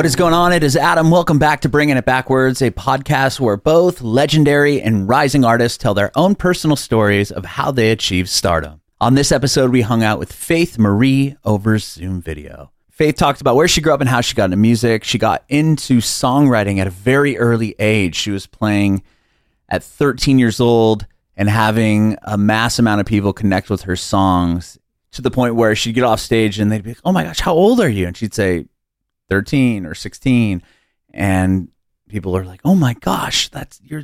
What is going on? It is Adam. Welcome back to Bringing It Backwards, a podcast where both legendary and rising artists tell their own personal stories of how they achieved stardom. On this episode, we hung out with Faith Marie over Zoom video. Faith talked about where she grew up and how she got into music. She got into songwriting at a very early age. She was playing at 13 years old and having a mass amount of people connect with her songs to the point where she'd get off stage and they'd be like, Oh my gosh, how old are you? And she'd say 13 or 16. And people are like, "Oh my gosh, that's you're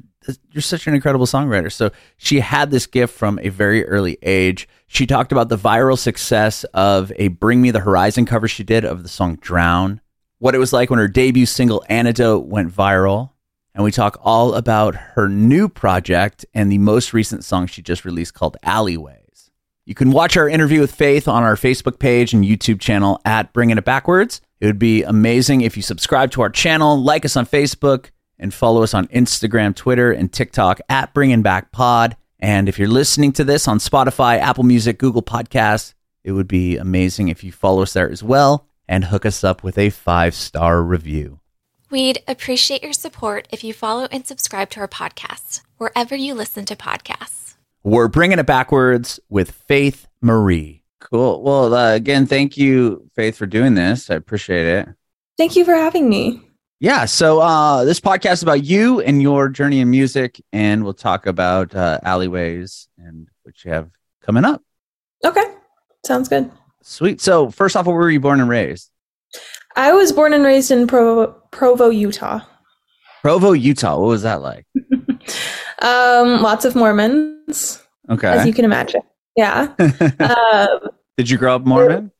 you're such an incredible songwriter." So she had this gift from a very early age. She talked about the viral success of a "Bring Me the Horizon" cover she did of the song "Drown," what it was like when her debut single "Antidote" went viral, and we talk all about her new project and the most recent song she just released called "Alleyways." You can watch our interview with Faith on our Facebook page and YouTube channel at Bringing It Backwards. It would be amazing if you subscribe to our channel, like us on Facebook, and follow us on Instagram, Twitter, and TikTok at Bringing Back Pod. And if you're listening to this on Spotify, Apple Music, Google Podcasts, it would be amazing if you follow us there as well and hook us up with a five star review. We'd appreciate your support if you follow and subscribe to our podcast wherever you listen to podcasts. We're bringing it backwards with Faith Marie. Cool. Well, uh, again, thank you, Faith, for doing this. I appreciate it. Thank you for having me. Yeah. So, uh, this podcast is about you and your journey in music, and we'll talk about uh, alleyways and what you have coming up. Okay. Sounds good. Sweet. So, first off, where were you born and raised? I was born and raised in Provo, Provo Utah. Provo, Utah. What was that like? um, lots of Mormons. Okay. As you can imagine. Yeah. um, did you grow up Mormon?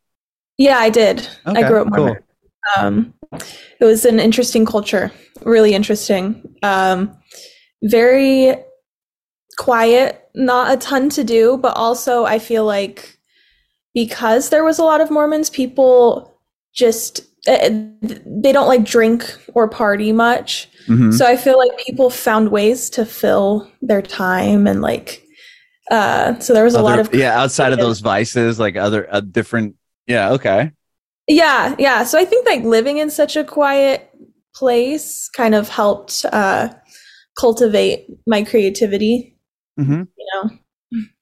Yeah, I did. Okay, I grew up Mormon. Cool. Um, it was an interesting culture, really interesting. Um, very quiet, not a ton to do, but also I feel like because there was a lot of Mormons, people just eh, they don't like drink or party much. Mm-hmm. So I feel like people found ways to fill their time and like uh so there was a other, lot of yeah outside of those vices like other uh, different yeah okay. Yeah yeah. So i think like living in such a quiet place kind of helped uh cultivate my creativity mm-hmm. you know?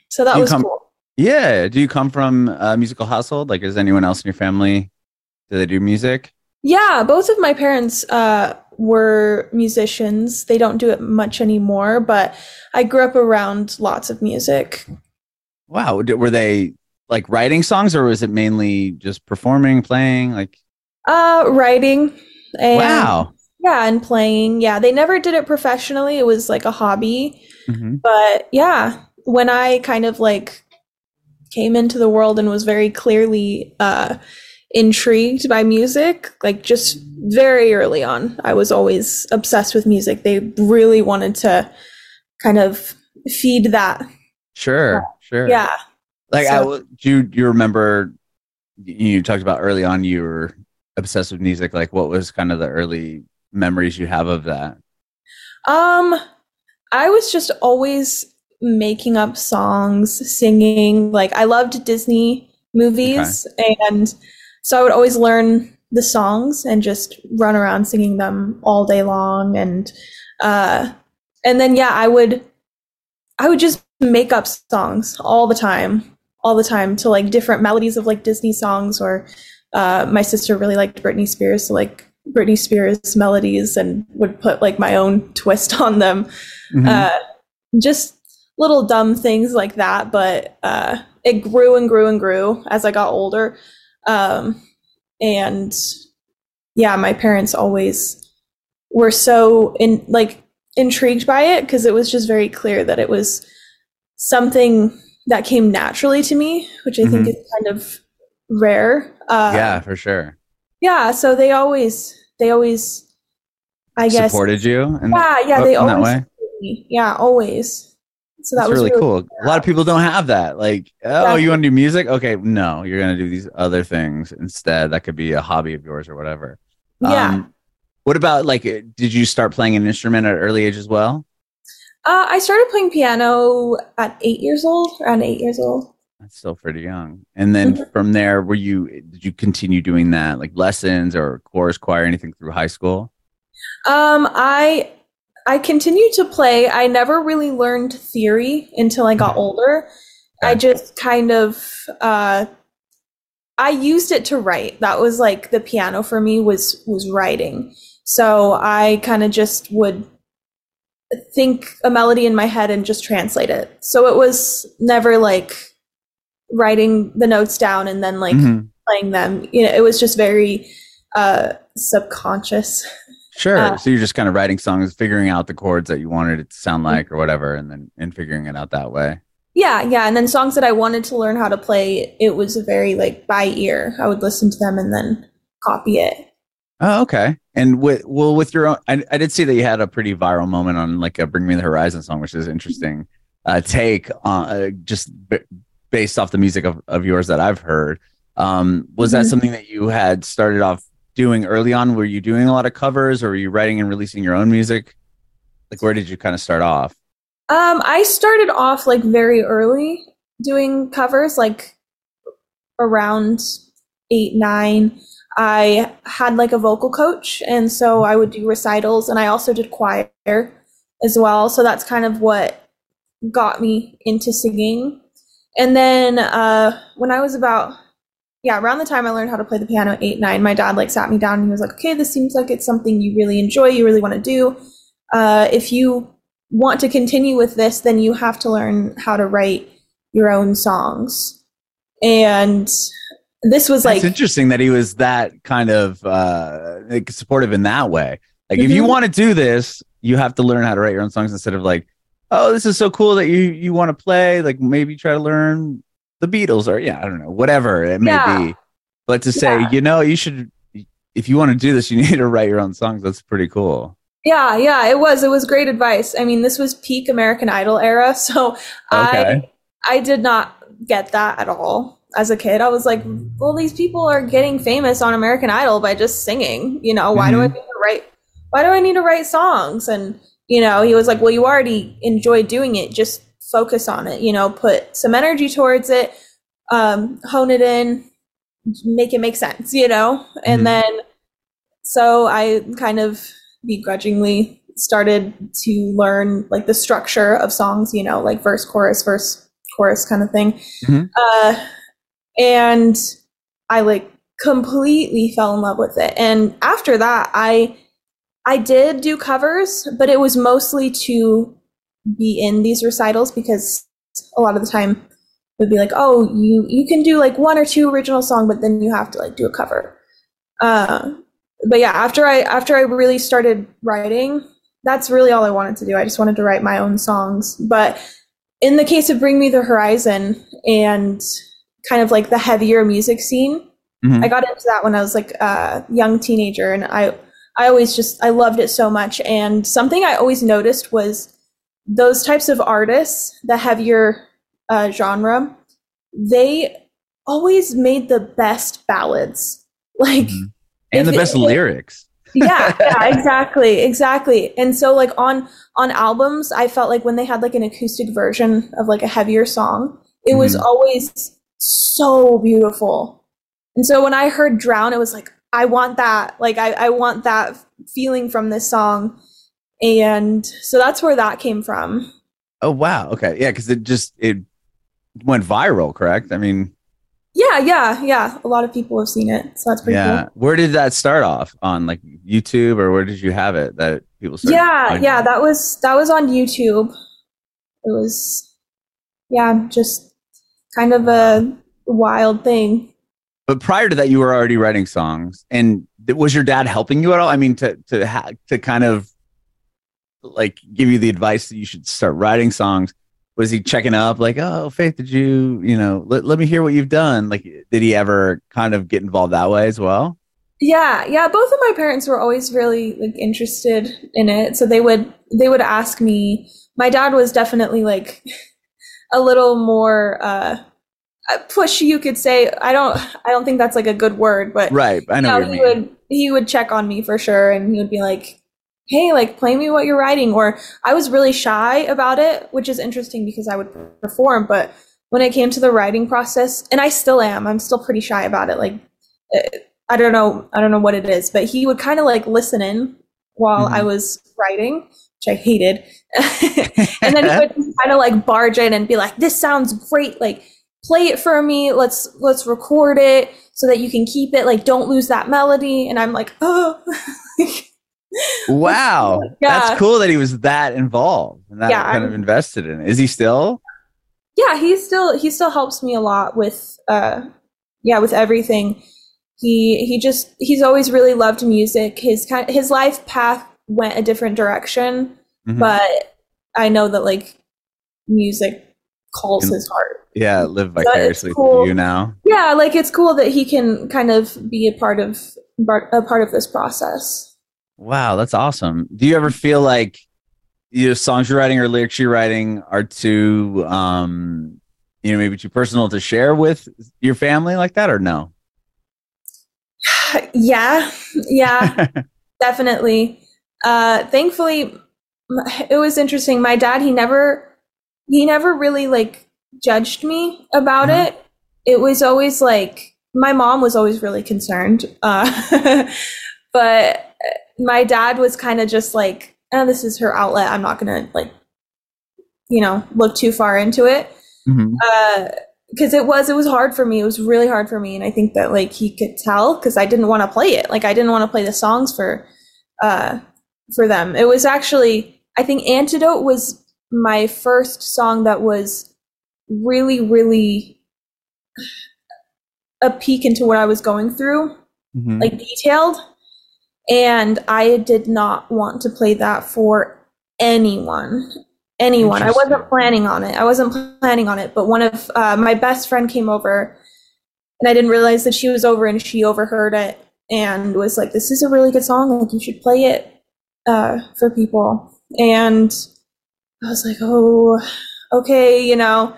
So that was come, cool. Yeah do you come from a musical household? Like is anyone else in your family do they do music? Yeah both of my parents uh were musicians. They don't do it much anymore, but I grew up around lots of music. Wow. Were they like writing songs or was it mainly just performing, playing? Like, uh, writing. And, wow. Yeah, and playing. Yeah, they never did it professionally. It was like a hobby. Mm-hmm. But yeah, when I kind of like came into the world and was very clearly uh, intrigued by music, like just very early on. I was always obsessed with music. They really wanted to kind of feed that. Sure, sure. Yeah. Like, so, I, do you, do you remember you talked about early on you were obsessed with music? Like, what was kind of the early memories you have of that? Um, I was just always making up songs, singing. Like, I loved Disney movies okay. and so I would always learn the songs and just run around singing them all day long and uh and then yeah, I would I would just make up songs all the time, all the time to like different melodies of like Disney songs or uh my sister really liked Britney Spears, so like Britney Spears melodies and would put like my own twist on them. Mm-hmm. Uh just little dumb things like that, but uh it grew and grew and grew as I got older. Um, and yeah, my parents always were so in like intrigued by it because it was just very clear that it was something that came naturally to me, which I mm-hmm. think is kind of rare. Uh, yeah, for sure. Yeah, so they always they always I guess supported you. In, yeah, yeah, they always. Yeah, always. So that That's was really, really cool. Cool. A lot of people don't have that. Like, oh, you want to do music? Okay, no, you're gonna do these other things instead. That could be a hobby of yours or whatever. Yeah. Um, what about like? Did you start playing an instrument at an early age as well? Uh, I started playing piano at eight years old. Around eight years old. That's still pretty young. And then Mhm. from there, were you did you continue doing that, like lessons or chorus choir, anything through high school? Um, I I continued to play. I never really learned theory until I got Mhm. older. I just kind of uh I used it to write. That was like the piano for me was was writing. So I kind of just would think a melody in my head and just translate it. So it was never like writing the notes down and then like Mhm. playing them. You know, it was just very uh subconscious. Sure. Uh, so you're just kind of writing songs, figuring out the chords that you wanted it to sound Mm-hmm. like or whatever, and then and figuring it out that way. Yeah, yeah. And then songs that I wanted to learn how to play, it was very like by ear. I would listen to them and then copy it. Oh, okay. And with well, with your own, I, I did see that you had a pretty viral moment on like a "Bring Me the Horizon" song, which is interesting. Uh, take on uh, just b- based off the music of, of yours that I've heard. Um, was that Mhm. something that you had started off doing early on? Were you doing a lot of covers, or were you writing and releasing your own music? Like, where did you kind of start off? Um, I started off like very early doing covers, like around eight, nine. I had like a vocal coach, and so I would do recitals, and I also did choir as well. So that's kind of what got me into singing. And then uh, when I was about yeah, around the time I learned how to play the piano, eight, nine, my dad like sat me down and he was like, "Okay, this seems like it's something you really enjoy, you really want to do. Uh, if you want to continue with this, then you have to learn how to write your own songs." And this was like, it's interesting that he was that kind of uh, like supportive in that way. Like, if you Mhm. want to do this, you have to learn how to write your own songs instead of like, oh, this is so cool that you you want to play. Like, maybe try to learn the Beatles or yeah, I don't know, whatever it may Yeah. be. But to say, Yeah. you know, you should, if you want to do this, you need to write your own songs. That's pretty cool. yeah, yeah, it was, it was great advice. I mean, this was peak American Idol era, so I Okay. I did not get that at all as a kid. I was like, well, these people are getting famous on American Idol by just singing. You know, why do I Mhm. need to write? Why do I need to write songs? And you know, he was like, well, you already enjoy doing it. Just focus on it. You know, put some energy towards it, um, hone it in, make it make sense. You know, and Mhm. then so I kind of begrudgingly started to learn like the structure of songs, you know, like verse, chorus, verse, chorus kind of thing. Mhm. Uh, and I like completely fell in love with it. And after that, I I did do covers, but it was mostly to be in these recitals because a lot of the time it would be like, oh, you you can do like one or two original song, but then you have to like do a cover. Uh, but yeah, after I after I really started writing, that's really all I wanted to do. I just wanted to write my own songs. But in the case of Bring Me the Horizon and kind of like the heavier music scene, Mhm. I got into that when I was like a young teenager and I I always just I loved it so much and something I always noticed was those types of artists, the heavier uh, genre, they always made the best ballads. Like Mhm. and the if it- best lyrics. yeah, yeah, exactly, exactly. And so like on on albums, I felt like when they had like an acoustic version of like a heavier song, it was Mhm. always so beautiful. And so when I heard Drown, it was like, I want that. Like I, I want that feeling from this song. And so that's where that came from. Oh wow. Okay. Yeah, because it just it went viral, correct? I mean, Yeah, yeah, yeah. A lot of people have seen it. So that's pretty yeah. cool. Where did that start off? On like YouTube or where did you have it that people started? Yeah, yeah, that was that was on YouTube. It was yeah, just kind of a wild thing. But prior to that, you were already writing songs, and was your dad helping you at all? I mean, to to ha- to kind of like give you the advice that you should start writing songs. Was he checking up, like, oh, Faith, did you, you know, let, let me hear what you've done? Like, did he ever kind of get involved that way as well? Yeah, yeah, both of my parents were always really like interested in it. So they would they would ask me. My dad was definitely like a little more uh push you could say. I don't I don't think that's like a good word, but Right. I know No, what he mean. would he would check on me for sure and he would be like hey like play me what you're writing or i was really shy about it which is interesting because i would perform but when it came to the writing process, and I still am. I'm still pretty shy about it. Like, uh, I don't know, I don't know what it is, but he would kind of like listen in while mm-hmm. I was writing, which I hated, and then he would kind of like barge in and be like, "This sounds great! Like, play it for me. Let's let's record it so that you can keep it. Like, don't lose that melody." And I'm like, "Oh." wow, yeah. that's cool that he was that involved and that yeah, kind I'm, of invested in. It. Is he still? yeah, he still he still helps me a lot with uh yeah, with everything. He he just he's always really loved music. His kind his life path went a different direction, mm-hmm. but I know that like music calls his heart. Yeah, live vicariously cool. through you now. Yeah, like it's cool that he can kind of be a part of a part of this process. Wow, that's awesome. Do you ever feel like you know songs you're writing or lyrics you're writing are too um you know maybe too personal to share with your family like that or no yeah yeah definitely uh thankfully it was interesting my dad he never he never really like judged me about mm-hmm. it it was always like my mom was always really concerned uh but my dad was kind of just like oh, this is her outlet. I'm not gonna like, you know, look too far into it. Mm-hmm. Uh, because it was it was hard for me. It was really hard for me, and I think that like he could tell because I didn't want to play it. Like I didn't want to play the songs for, uh, for them. It was actually I think Antidote was my first song that was really really a peek into what I was going through, mm-hmm. like detailed. And I did not want to play that for anyone. Anyone. I wasn't planning on it. I wasn't planning on it. But one of uh, my best friend came over, and I didn't realize that she was over, and she overheard it and was like, "This is a really good song. Like you should play it uh, for people." And I was like, "Oh, okay," you know.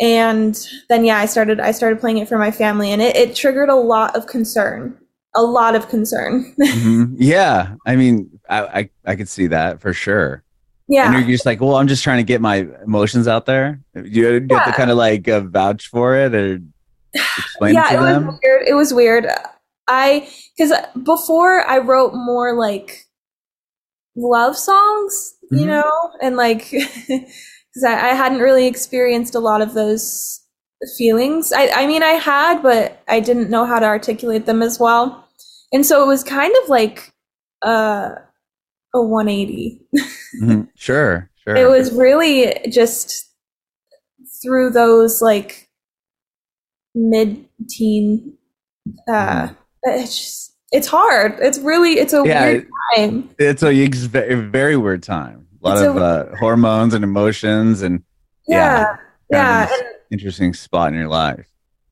And then yeah, I started I started playing it for my family, and it, it triggered a lot of concern a lot of concern. mm-hmm. Yeah, I mean, I, I, I could see that for sure. Yeah, and you're just like, well, I'm just trying to get my emotions out there. You, you yeah. have to kind of like uh, vouch for it or explain yeah, it to it them. Was weird. It was weird. I because before I wrote more like love songs, mm-hmm. you know, and like because I, I hadn't really experienced a lot of those feelings. I, I mean, I had, but I didn't know how to articulate them as well. And so it was kind of like uh, a 180. mm-hmm. Sure, sure. It was really just through those like mid teen. Uh, mm-hmm. It's just, it's hard. It's really, it's a yeah, weird time. It's a very weird time. A lot it's of a, uh, hormones and emotions and yeah. Yeah. yeah interesting spot in your life.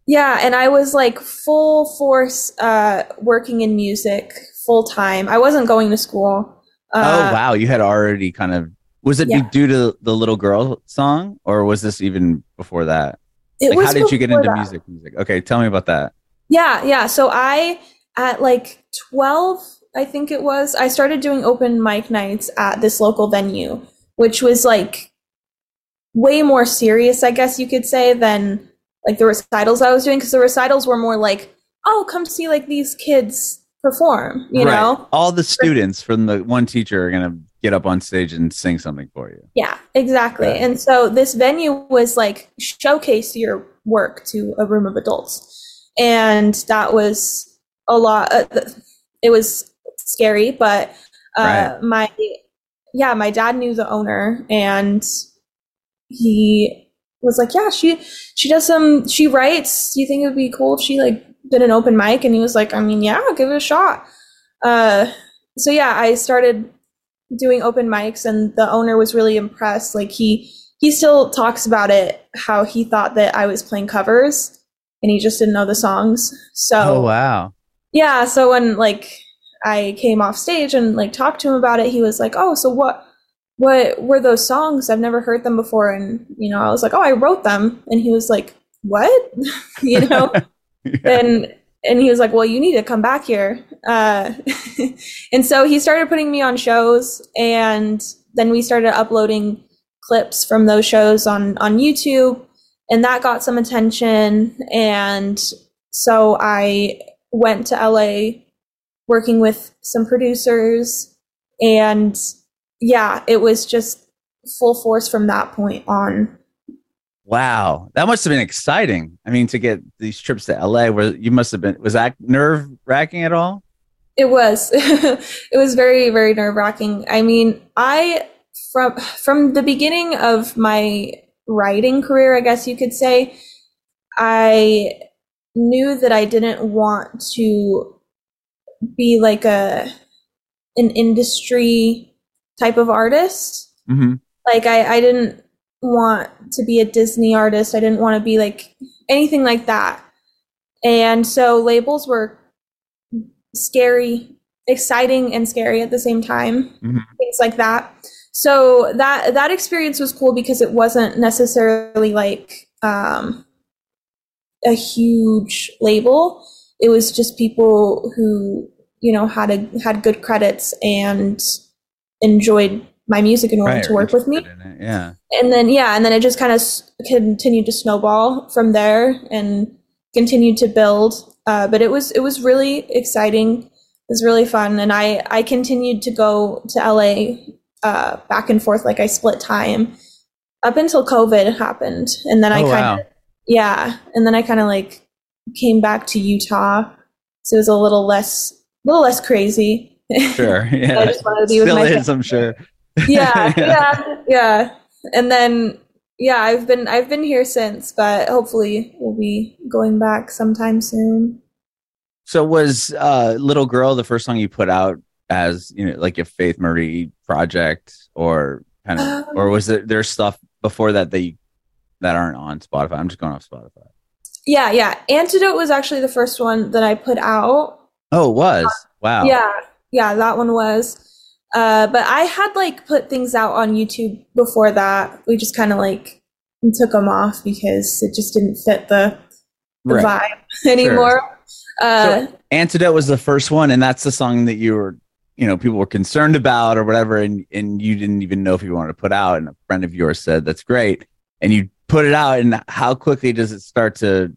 Yeah, and I was like full force uh, working in music full time. I wasn't going to school. Uh, oh wow, you had already kind of was it yeah. due to the little girl song, or was this even before that? It like, was how did you get into that. music? Music. Okay, tell me about that. Yeah, yeah. So I at like twelve, I think it was. I started doing open mic nights at this local venue, which was like way more serious, I guess you could say, than like the recitals I was doing because the recitals were more like, oh, come see like these kids perform, you right. know? All the students from the one teacher are going to get up on stage and sing something for you. Yeah, exactly. Yeah. And so this venue was like showcase your work to a room of adults. And that was a lot. Uh, it was scary, but uh, right. my, yeah, my dad knew the owner and he was like, "Yeah, she she does some she writes. Do you think it would be cool if she like did an open mic?" And he was like, "I mean, yeah, give it a shot." Uh, so yeah, I started doing open mics, and the owner was really impressed. Like he he still talks about it how he thought that I was playing covers, and he just didn't know the songs. So oh wow, yeah. So when like I came off stage and like talked to him about it, he was like, "Oh, so what?" What were those songs? I've never heard them before. And, you know, I was like, oh, I wrote them. And he was like, what? you know? yeah. And, and he was like, well, you need to come back here. Uh, and so he started putting me on shows and then we started uploading clips from those shows on, on YouTube. and that got some attention. And so I went to LA working with some producers. And yeah, it was just full force from that point on. Wow, that must have been exciting. I mean, to get these trips to LA, where you must have been, was that nerve wracking at all? It was. it was very, very nerve wracking. I mean, I from from the beginning of my writing career, I guess you could say, I knew that I didn't want to be like a an industry type of artist. Mm-hmm. Like I, I didn't want to be a Disney artist. I didn't want to be like anything like that. And so labels were scary, exciting and scary at the same time. Mhm. Things like that. So that that experience was cool because it wasn't necessarily like um, a huge label. It was just people who you know had a had good credits and enjoyed my music and wanted Right, to work with me. interested in it, Yeah. and then yeah and then it just kind of s- continued to snowball from there and continued to build. Uh, but it was it was really exciting. It was really fun. And i i continued to go to la uh, back and forth like i split time up until covid happened. And then i Oh, kind of wow. yeah. And then i kind of like came back to utah. So it was a little less a little less crazy Sure. Yeah. I just wanted to be with Still my is, I'm sure. yeah, yeah, yeah. And then yeah, I've been I've been here since, but hopefully we'll be going back sometime soon. So was uh Little Girl the first song you put out as, you know, like a Faith Marie project or kind of Um, or was it there stuff before that that you, that aren't on Spotify? I'm just going off Spotify. Yeah, yeah. Antidote was actually the first one that I put out. Oh, it was. Wow. Yeah, yeah, that one was. Uh, but I had like put things out on YouTube before that. We just kind of like took them off because it just didn't fit the, the Right. vibe anymore. Uh, So Antidote was the first one, and that's the song that you were, you know, people were concerned about or whatever, and and you didn't even know if you wanted to put out. And a friend of yours said, "That's great," and you put it out. And how quickly does it start to,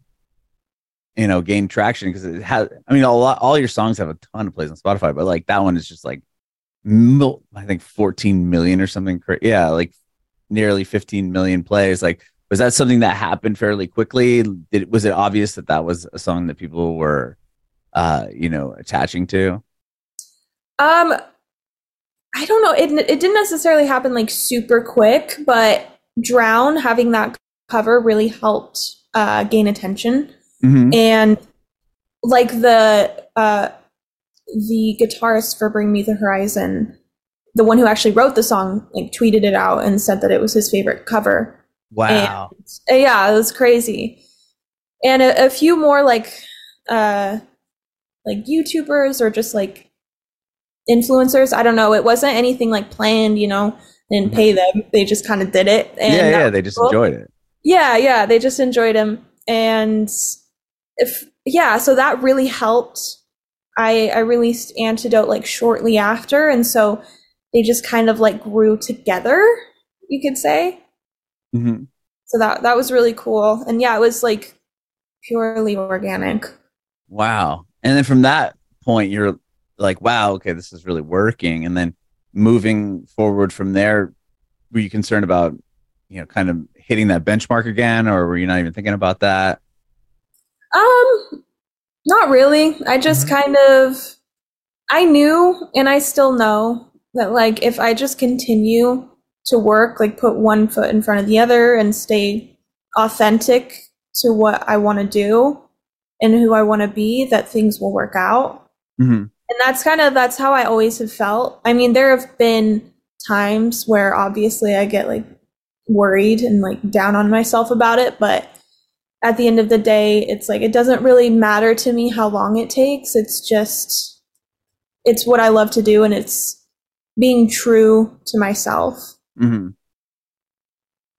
you know, gain traction? Because it has. I mean, a lot, all your songs have a ton of plays on Spotify, but like that one is just like, mil, I think 14 million or something. Yeah, like nearly 15 million plays. Like, was that something that happened fairly quickly? Did was it obvious that that was a song that people were, uh, you know, attaching to? Um, I don't know. It it didn't necessarily happen like super quick, but Drown having that cover really helped uh, gain attention, Mm-hmm. and like the uh, the guitarist for Bring Me the Horizon, the one who actually wrote the song, like tweeted it out and said that it was his favorite cover. Wow. Uh, yeah, it was crazy. And a, a few more like uh like YouTubers or just like influencers. I don't know. It wasn't anything like planned, you know, didn't pay them. They just kind of did it. And yeah, yeah, they just cool. enjoyed it. Yeah, yeah, they just enjoyed him. And if yeah, so that really helped. I I released Antidote like shortly after and so they just kind of like grew together, you could say. Mhm. So that that was really cool. And yeah, it was like purely organic. Wow. And then from that point, you're like, wow, okay, this is really working. And then moving forward from there, were you concerned about, you know, kind of hitting that benchmark again, or were you not even thinking about that? Um not really. I just Mhm. kind of I knew and I still know that like if I just continue to work, like put one foot in front of the other and stay authentic to what I want to do and who I want to be, that things will work out. Mm-hmm. And that's kind of that's how I always have felt. I mean, there have been times where obviously I get like worried and like down on myself about it, but at the end of the day, it's like it doesn't really matter to me how long it takes. It's just it's what I love to do and it's being true to myself. Mm-hmm.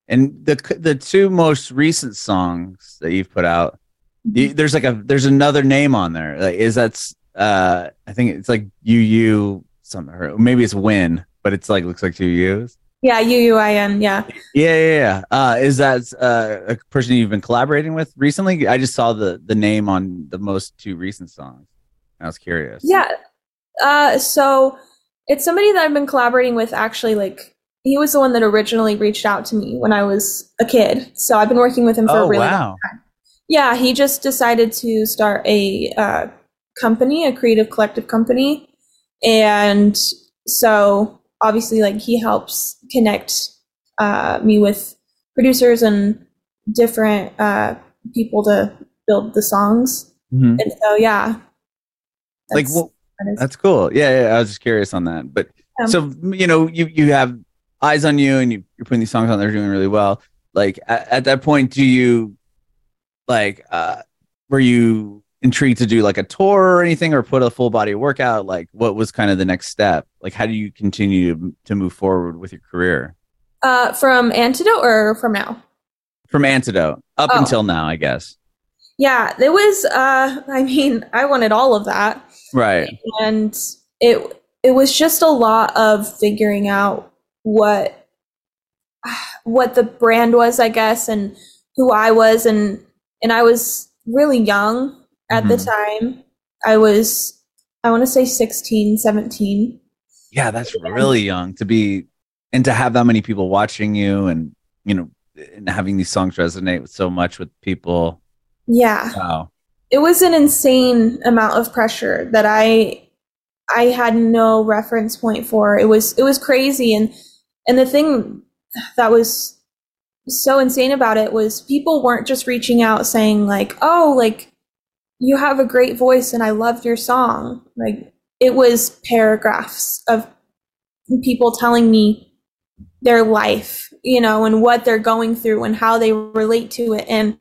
And the the two most recent songs that you've put out, you, there's like a there's another name on there. Like, is that's uh I think it's like you you something or maybe it's Win, but it's like looks like two U's. Yeah, U U I N. Yeah. Yeah, yeah, yeah. Uh, is that uh, a person you've been collaborating with recently? I just saw the the name on the most two recent songs. I was curious. Yeah. Uh, so it's somebody that I've been collaborating with. Actually, like he was the one that originally reached out to me when I was a kid. So I've been working with him for oh, a really wow. long time. Yeah, he just decided to start a uh, company, a creative collective company, and so obviously, like he helps connect uh, me with producers and different uh, people to build the songs. Mhm. And so, yeah, Like, that's- well, that that's cool. Yeah, yeah. I was just curious on that. But Um, so you know, you you have eyes on you, and you, you're putting these songs on. They're doing really well. Like at, at that point, do you like? uh Were you intrigued to do like a tour or anything, or put a full body workout? Like, what was kind of the next step? Like, how do you continue to, to move forward with your career uh, from Antidote or from now? from Antidote up Oh. until now? I guess. Yeah, it was. Uh, I mean, I wanted all of that, Right. and it it was just a lot of figuring out what what the brand was, I guess, and who I was, and and I was really young at the Mhm. time. I was, I want to say 16, 17. Yeah, that's really young to be and to have that many people watching you and you know and having these songs resonate with so much with people. Yeah. Wow. it was an insane amount of pressure that I I had no reference point for. It was it was crazy and and the thing that was so insane about it was people weren't just reaching out saying like, "Oh, like you have a great voice and I loved your song." Like it was paragraphs of people telling me their life, you know, and what they're going through and how they relate to it and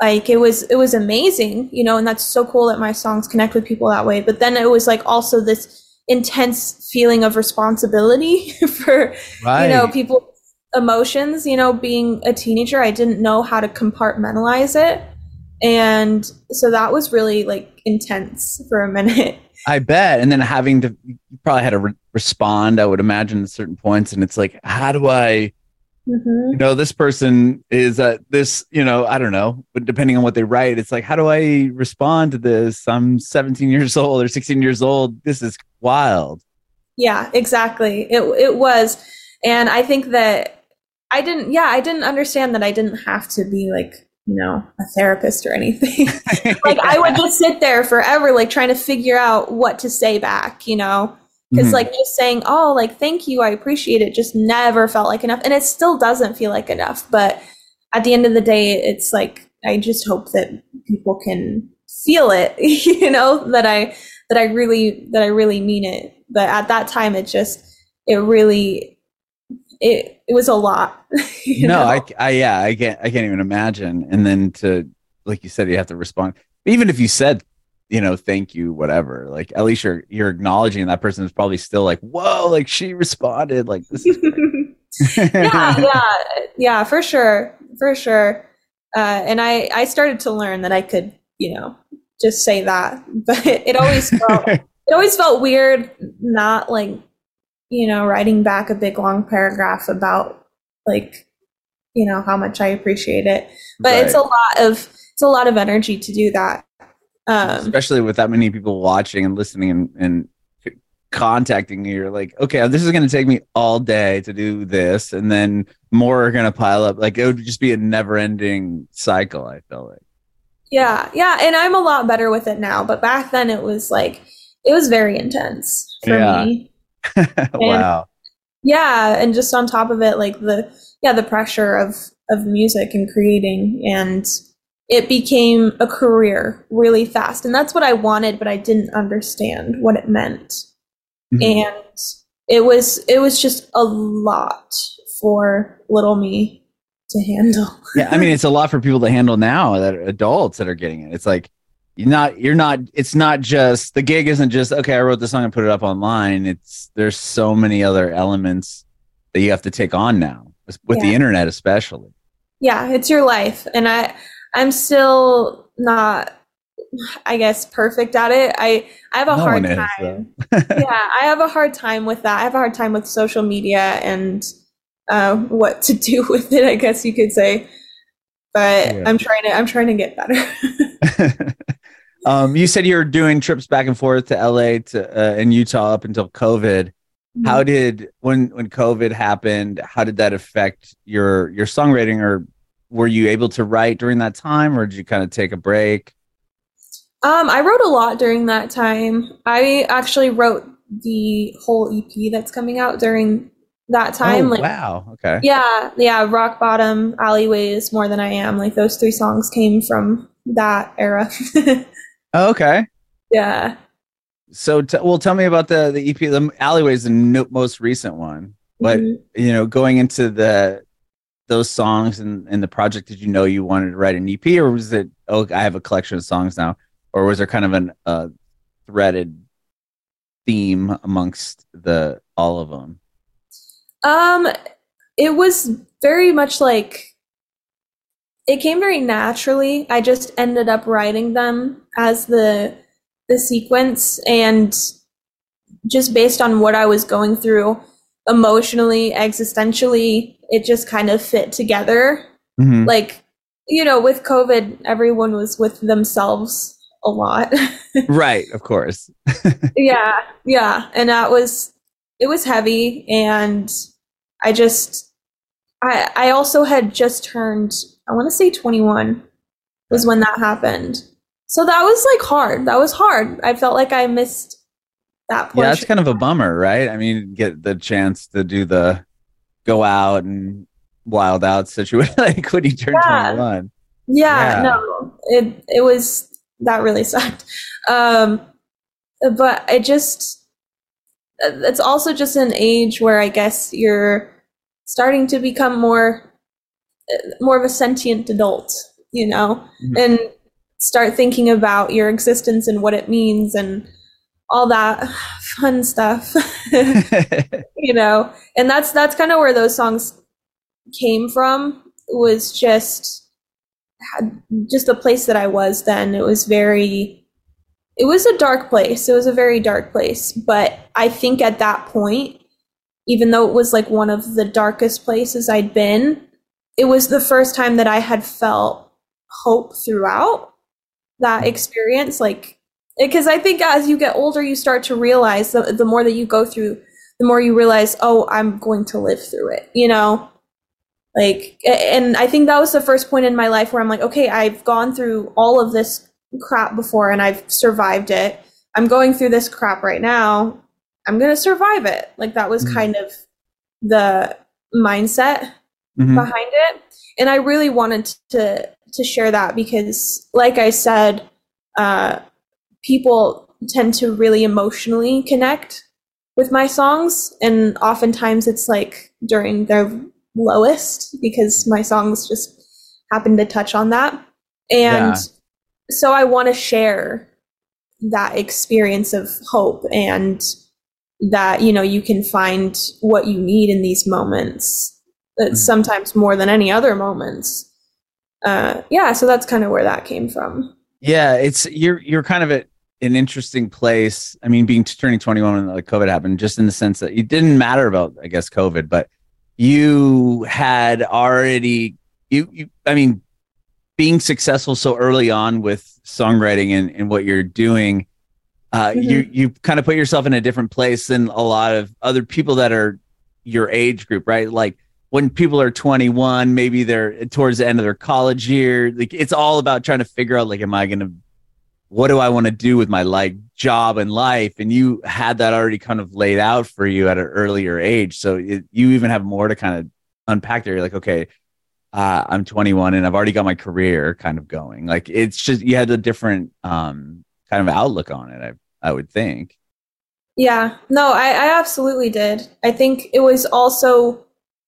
like it was it was amazing you know and that's so cool that my songs connect with people that way but then it was like also this intense feeling of responsibility for Right. you know people's emotions you know being a teenager i didn't know how to compartmentalize it and so that was really like intense for a minute I bet. And then having to, you probably had to re- respond, I would imagine, at certain points. And it's like, how do I, hmm you know, this person is at this, you know, I don't know, but depending on what they write, it's like, how do I respond to this? I'm 17 years old or 16 years old. This is wild. Yeah, exactly. It it was, and I think that I didn't. Yeah, I didn't understand that I didn't have to be like you know a therapist or anything. like I would just sit there forever, like trying to figure out what to say back. You know, because Mhm. like just saying, "Oh, like thank you, I appreciate it," just never felt like enough, and it still doesn't feel like enough. But at the end of the day, it's like I just hope that people can feel it. You know that I that I really that I really mean it. But at that time, it just it really it it was a lot. no, know? I, I, yeah, I can't, I can't even imagine. And then to, like you said, you have to respond. Even if you said, you know, thank you, whatever, like at least you're, you're acknowledging that person is probably still like, whoa, like she responded. Like this is yeah, yeah, yeah, for sure, for sure. Uh, and I I started to learn that I could you know just say that, but it, it always felt it always felt weird not like you know writing back a big long paragraph about like you know how much I appreciate it. But it's a lot of it's a lot of energy to do that. Um, especially with that many people watching and listening and, and contacting you. You're like, okay, this is going to take me all day to do this, and then more are going to pile up. Like it would just be a never-ending cycle. I feel like. Yeah, yeah, and I'm a lot better with it now, but back then it was like it was very intense for Yeah. me. wow. Yeah, and just on top of it like the yeah, the pressure of of music and creating and it became a career really fast. And that's what I wanted, but I didn't understand what it meant. Mhm. And it was it was just a lot for little me to handle. yeah, I mean, it's a lot for people to handle now that are adults that are getting it. It's like you're not, you're not. It's not just the gig. Isn't just okay. I wrote the song and put it up online. It's there's so many other elements that you have to take on now with the internet, especially. yeah it's your life and i i'm still not i guess perfect at it i i have a No hard one is, time yeah i have a hard time with that i have a hard time with social media and uh, what to do with it. I guess you could say, but yeah. I'm trying to I'm trying to get better. um, you said you were doing trips back and forth to LA to uh, in Utah up until COVID. Mm-hmm. How did when when COVID happened? How did that affect your your songwriting, or were you able to write during that time, or did you kind of take a break? Um, I wrote a lot during that time. I actually wrote the whole EP that's coming out during that time. Oh, like, wow. Okay. Yeah, yeah. Rock bottom, alleyways, more than I am. Like those three songs came from that era. oh, okay. Yeah. So, t- well, tell me about the the EP. The alleyways, the no- most recent one. But mm-hmm. you know, going into the those songs and, and the project, did you know you wanted to write an EP, or was it? Oh, I have a collection of songs now, or was there kind of an uh, threaded theme amongst the all of them? Um, it was very much like it came very naturally. I just ended up writing them as the the sequence and just based on what I was going through emotionally, existentially, it just kind of fit together. Mm-hmm. Like, you know, with COVID, everyone was with themselves a lot. right, of course. yeah, yeah. And that was, it was heavy. And I just, I, I also had just turned, I want to say 21 was when that happened. So that was like hard. That was hard. I felt like I missed that portion. Yeah, that's kind of a bummer, right? I mean, get the chance to do the go out and wild out situation like when you turn yeah. 21. Yeah, yeah, no. It it was that really sucked. Um, but I just, it's also just an age where I guess you're starting to become more, more of a sentient adult, you know, mm-hmm. and start thinking about your existence and what it means and all that fun stuff, you know, and that's, that's kind of where those songs came from was just just the place that I was then. It was very, it was a dark place. It was a very dark place. But I think at that point, even though it was like one of the darkest places I'd been, it was the first time that I had felt hope throughout that mm. experience. Like, because I think as you get older, you start to realize the, the more that you go through, the more you realize, oh, I'm going to live through it, you know? Like, and I think that was the first point in my life where I'm like, okay, I've gone through all of this crap before and I've survived it. I'm going through this crap right now. I'm going to survive it. Like, that was mm-hmm. kind of the mindset mm-hmm. behind it. And I really wanted to, to share that because, like I said, uh, people tend to really emotionally connect with my songs. And oftentimes it's like during their lowest because my songs just happen to touch on that. And yeah. so I want to share that experience of hope and that, you know, you can find what you need in these moments, mm-hmm. sometimes more than any other moments. Uh, yeah, so that's kind of where that came from. Yeah, it's you're you're kind of at an interesting place. I mean, being turning 21 when like COVID happened, just in the sense that it didn't matter about, I guess, COVID, but you had already you, you I mean being successful so early on with songwriting and, and what you're doing uh, mm-hmm. you you kind of put yourself in a different place than a lot of other people that are your age group right like when people are 21 maybe they're towards the end of their college year like it's all about trying to figure out like am i going to what do I want to do with my like job and life? And you had that already kind of laid out for you at an earlier age. So it, you even have more to kind of unpack there. You're like, okay, uh, I'm 21 and I've already got my career kind of going. Like it's just, you had a different um, kind of outlook on it, I, I would think. Yeah, no, I, I absolutely did. I think it was also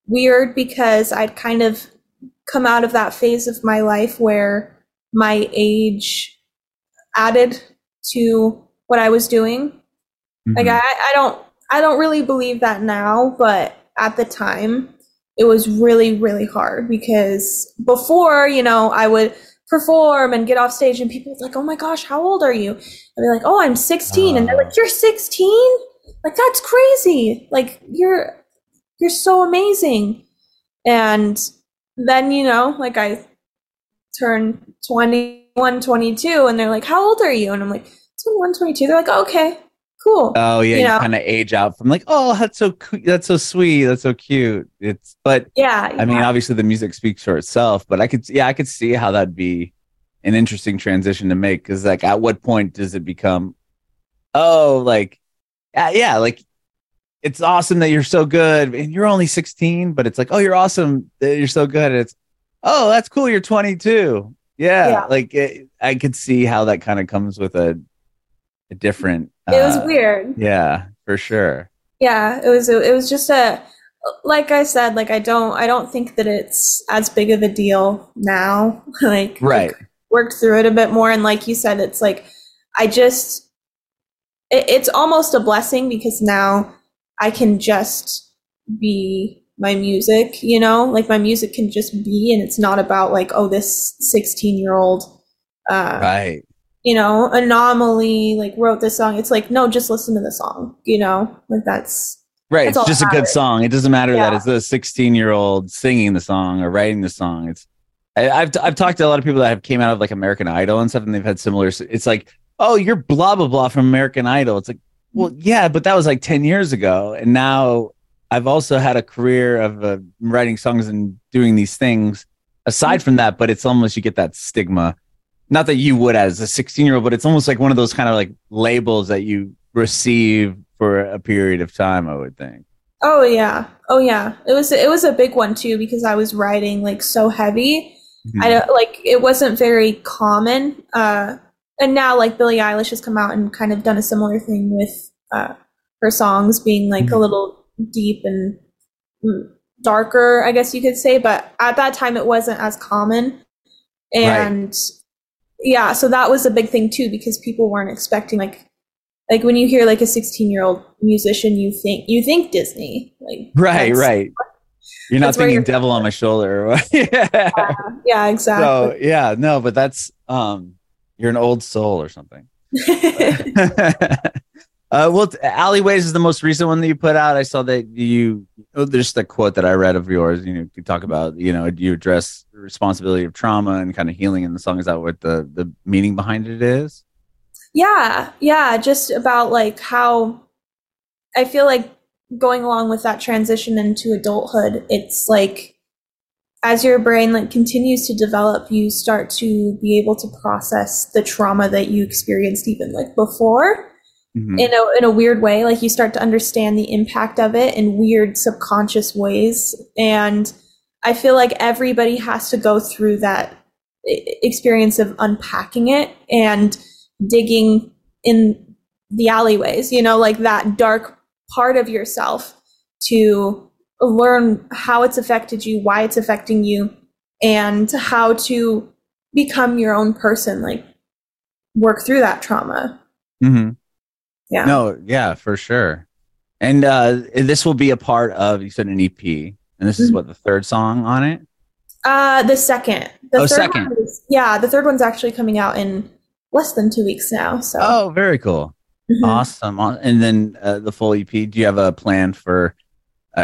weird because I'd kind of come out of that phase of my life where my age added to what I was doing. Mm-hmm. Like I, I don't I don't really believe that now, but at the time it was really, really hard because before, you know, I would perform and get off stage and people would like, Oh my gosh, how old are you? I'd be like, Oh, I'm 16. Uh, and they're like, You're 16? Like that's crazy. Like you're you're so amazing. And then, you know, like I turn 21, 22, and they're like, How old are you? And I'm like, 21, 22. They're like, okay, cool. Oh yeah, you, you know? kind of age out from like, oh, that's so that's so sweet, that's so cute. It's but yeah, I mean, obviously the music speaks for itself, but I could yeah, I could see how that'd be an interesting transition to make because like at what point does it become oh like uh, yeah like it's awesome that you're so good. And you're only 16 but it's like oh you're awesome that you're so good. And it's oh that's cool. You're 22 yeah, yeah. like it, i could see how that kind of comes with a, a different uh, it was uh, weird. yeah for sure. Yeah it was it was just a like i said like i don't i don't think that it's as big of a deal now. Like right. like, worked through it a bit more and like you said it's like i just it, it's almost a blessing because now i can just be my music you know like my music can just be and it's not about like oh this 16 year old uh right you know anomaly like wrote this song it's like no just listen to the song you know like that's right that's it's just a good song it doesn't matter yeah. that it's a 16 year old singing the song or writing the song it's I, have I've talked to a lot of people that have came out of like American Idol and stuff, and they've had similar. It's like, oh, you're blah blah blah from American Idol. It's like, well, yeah, but that was like ten years ago, and now I've also had a career of uh, writing songs and doing these things. Aside from that, but it's almost you get that stigma. Not that you would as a 16 year old, but it's almost like one of those kind of like labels that you receive for a period of time. I would think. Oh yeah, oh yeah. It was it was a big one too because I was writing like so heavy Mm-hmm. I don't like it wasn't very common. Uh, and now like Billie Eilish has come out and kind of done a similar thing with uh, her songs being like mm-hmm. a little deep and darker, I guess you could say. But at that time, it wasn't as common, and right. yeah, so that was a big thing too because people weren't expecting like like when you hear like a 16 year old musician you think you think disney like right right you're not thinking devil on my shoulder. yeah. Yeah, exactly. So yeah, no, but that's um you're an old soul or something. uh well alleyways is the most recent one that you put out. I saw that you oh, there's the quote that I read of yours. You know, you talk about, you know, you address the responsibility of trauma and kind of healing in the song. Is that what the the meaning behind it is? Yeah, yeah. Just about like how I feel like going along with that transition into adulthood, it's like as your brain like continues to develop, you start to be able to process the trauma that you experienced even like before. Mm-hmm. In a in a weird way, like you start to understand the impact of it in weird subconscious ways, and I feel like everybody has to go through that experience of unpacking it and digging in the alleyways, you know, like that dark part of yourself to learn how it's affected you, why it's affecting you, and how to become your own person, like work through that trauma. Mm-hmm. Yeah. No, yeah, for sure. And uh, this will be a part of, you said an EP, and this mm-hmm. is what the third song on it? Uh, the second. The oh, second. Is, yeah, the third one's actually coming out in less than two weeks now. So. Oh, very cool. Mm-hmm. Awesome. And then uh, the full EP, do you have a plan for,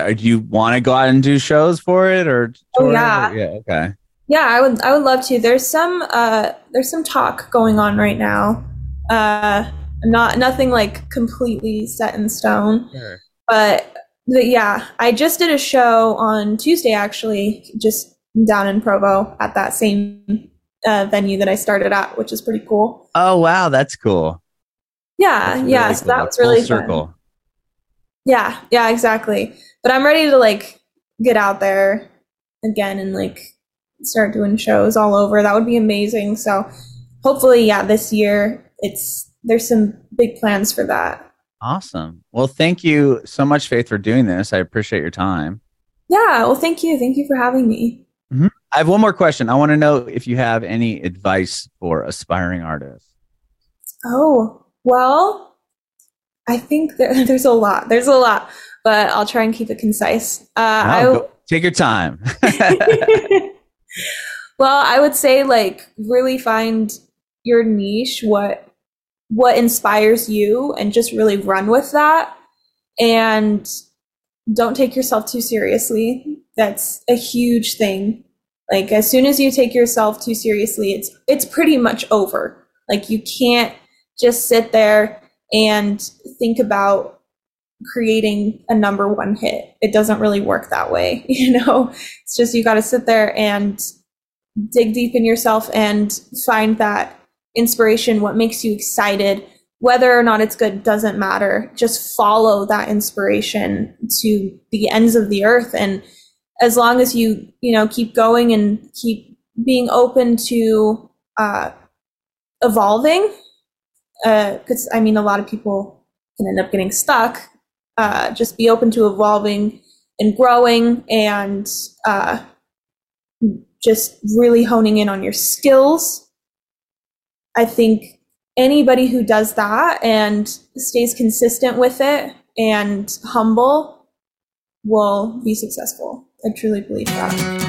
uh, do you want to go out and do shows for it or? Oh, yeah. Or, yeah. Okay. Yeah, I would, I would love to. There's some, uh, there's some talk going on right now. Uh, not, nothing like completely set in stone, sure. but, but yeah, I just did a show on Tuesday, actually, just down in Provo at that same uh, venue that I started at, which is pretty cool. Oh, wow. That's cool. Yeah, really yeah. Cool. So that was really Full circle. Fun. Yeah, yeah, exactly. But I'm ready to like get out there again and like start doing shows all over. That would be amazing. So hopefully, yeah, this year it's there's some big plans for that. Awesome. Well, thank you so much, Faith, for doing this. I appreciate your time. Yeah. Well, thank you. Thank you for having me. Mm-hmm. I have one more question. I want to know if you have any advice for aspiring artists. Oh, well, I think there, there's a lot. There's a lot, but I'll try and keep it concise. Uh, I, take your time. well, I would say like really find your niche, what what inspires you, and just really run with that. And don't take yourself too seriously. that's a huge thing. Like as soon as you take yourself too seriously, it's it's pretty much over. Like you can't just sit there and think about creating a number one hit. It doesn't really work that way, you know. It's just you got to sit there and dig deep in yourself and find that inspiration, what makes you excited, whether or not it's good doesn't matter. Just follow that inspiration to the ends of the earth and as long as you you know keep going and keep being open to uh, evolving because uh, i mean a lot of people can end up getting stuck uh, just be open to evolving and growing and uh, just really honing in on your skills i think anybody who does that and stays consistent with it and humble will be successful I truly believe that.